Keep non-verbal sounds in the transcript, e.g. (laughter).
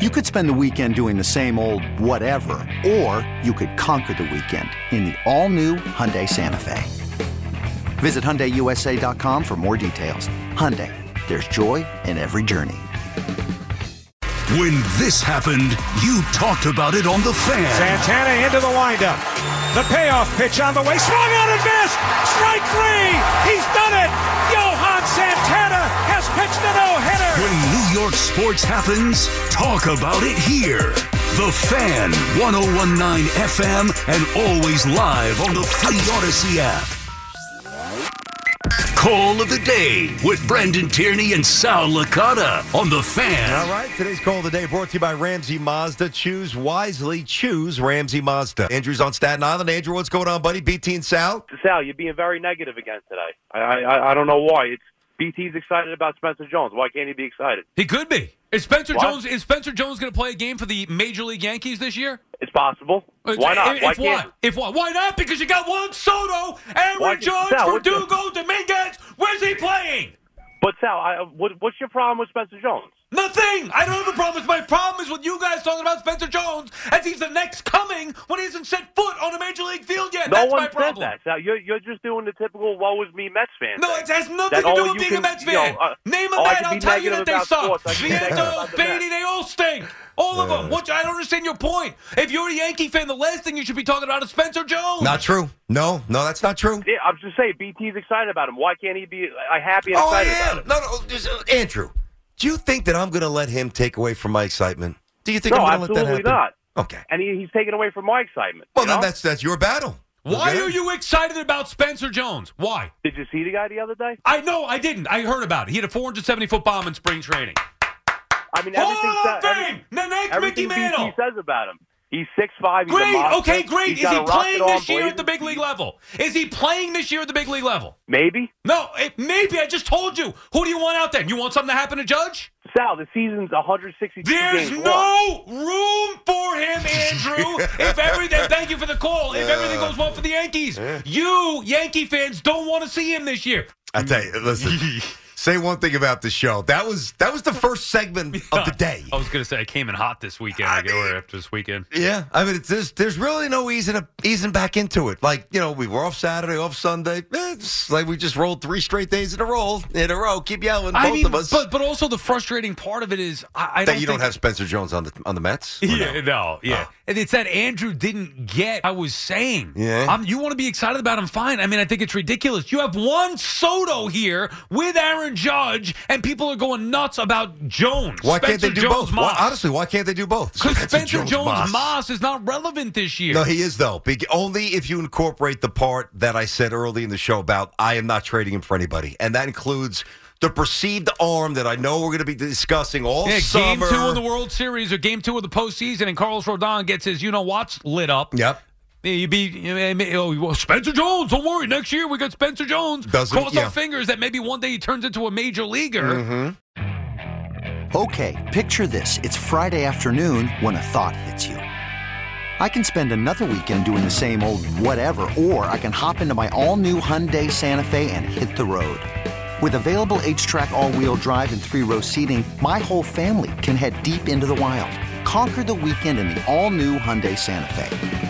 You could spend the weekend doing the same old whatever, or you could conquer the weekend in the all-new Hyundai Santa Fe. Visit HyundaiUSA.com for more details. Hyundai, there's joy in every journey. When this happened, you talked about it on The Fan. Santana into the windup. The payoff pitch on the way. Swung on and missed. Strike three. He's done it. Johan Santana has pitched a no-hitter. When New York sports happens, talk about it here. The Fan, 1019 FM, and always live on the free Odyssey app. Call of the day with Brandon Tierney and Sal Licata on The Fan. All right, today's call of the day brought to you by Ramsey Mazda. Choose wisely. Choose Ramsey Mazda. Andrew's on Staten Island. Andrew, what's going on, buddy? BT and Sal? Sal, you're being very negative again today. I I, I don't know why. It's BT's excited about Spencer Jones. Why can't he be excited? He could be. Is Spencer What? Jones is Spencer Jones going to play a game for the Major League Yankees this year? It's possible. Why not? If, why if can't? what? If what? Why not? Because you got Juan Soto, Aaron Why- Judge, Sal, Verdugo, Dominguez. Where's he playing? But Sal, I, what, what's your problem with Spencer Jones? Nothing. I don't have a problem. My problem is with you guys talking about Spencer Jones as he's the next coming when he hasn't set foot on a major league field yet. no That's one my said problem. that. Sal, you're you're just doing the typical "woe is me" Mets fan. No, thing. it has nothing That to do with you being a can- Mets you know, fan. uh, Name a oh, I Met, can I'll tell you that they suck. sports. I can be negative Vientos, about the Mets. Baty, they all stink. All of them. What, I don't understand your point. If you're a Yankee fan, the last thing you should be talking about is Spencer Jones. Not true. No, no, that's not true. Yeah, I'm just saying BT's excited about him. Why can't he be uh, happy and Oh, I excited am. about it? No, no, just, uh, Andrew, do you think that I'm going to let him take away from my excitement? Do you think No, I'm going to let that absolutely happen? not. Okay. And he, he's taking away from my excitement. Well, then know? that's that's your battle. Why Okay? are you excited about Spencer Jones? Why? Did you see the guy the other day? I know I didn't. I heard about it. He had a 470 foot bomb in spring training. I mean, Hall everything, of sa- Fame! everything, The next Mickey everything Mantle! BT says about him. He's six five. He's a Great. Okay, great. He's Is he playing arm this year at the big league level? Is he playing this year at the big league level? Maybe. No, it, maybe. I just told you. Who do you want out there? You want something to happen to Judge? Sal, the season's 162 There's games long. no room for him, Andrew. (laughs) if everything, thank you for the call. If everything goes well for the Yankees, you Yankee fans don't want to see him this year. I tell you, listen. (laughs) say one thing about the show. That was that was the first segment of the (laughs) day. I was gonna say I came in hot this weekend. I get over after this weekend. Yeah, I mean, it's, there's there's really no easing easing back into it. Like you know, we were off Saturday, off Sunday. Eh, It's like we just rolled three straight days in a row. In a row, keep yelling, both I mean, of us. but but also the frustrating part of it is I, I that don't you don't have Spencer Jones on the on the Mets. (laughs) Or no? Yeah, no, yeah. And it's that Andrew didn't get. I was saying, Yeah. Um, you want to be excited about him? Fine. I mean, I think it's ridiculous. You have Juan Soto here with Aaron Judge, and people are going nuts about Jones. Why can't Spencer they do Jones both? Why, honestly, why can't they do both? Because Spencer Jones, Moss. Moss. is not relevant this year. No, he is though. Be- Only if you incorporate the part that I said early in the show about I am not trading him for anybody, and that includes the perceived arm that I know we're going to be discussing all yeah, game two of the World Series or game two of the postseason, and Carlos Rodon gets his, you know what's lit up. Yep. Yeah, You be you know, oh, well, Spencer Jones. Don't worry. Next year we got Spencer Jones. Doesn't- Cross yeah. our fingers that maybe one day he turns into a major leaguer. Mm-hmm. Okay, picture this. It's Friday afternoon when a thought hits you. I can spend another weekend doing the same old whatever, or I can hop into my all new Hyundai Santa Fe and hit the road. With available HTRAC, all wheel drive, and three row seating, my whole family can head deep into the wild. Conquer the weekend in the all new Hyundai Santa Fe.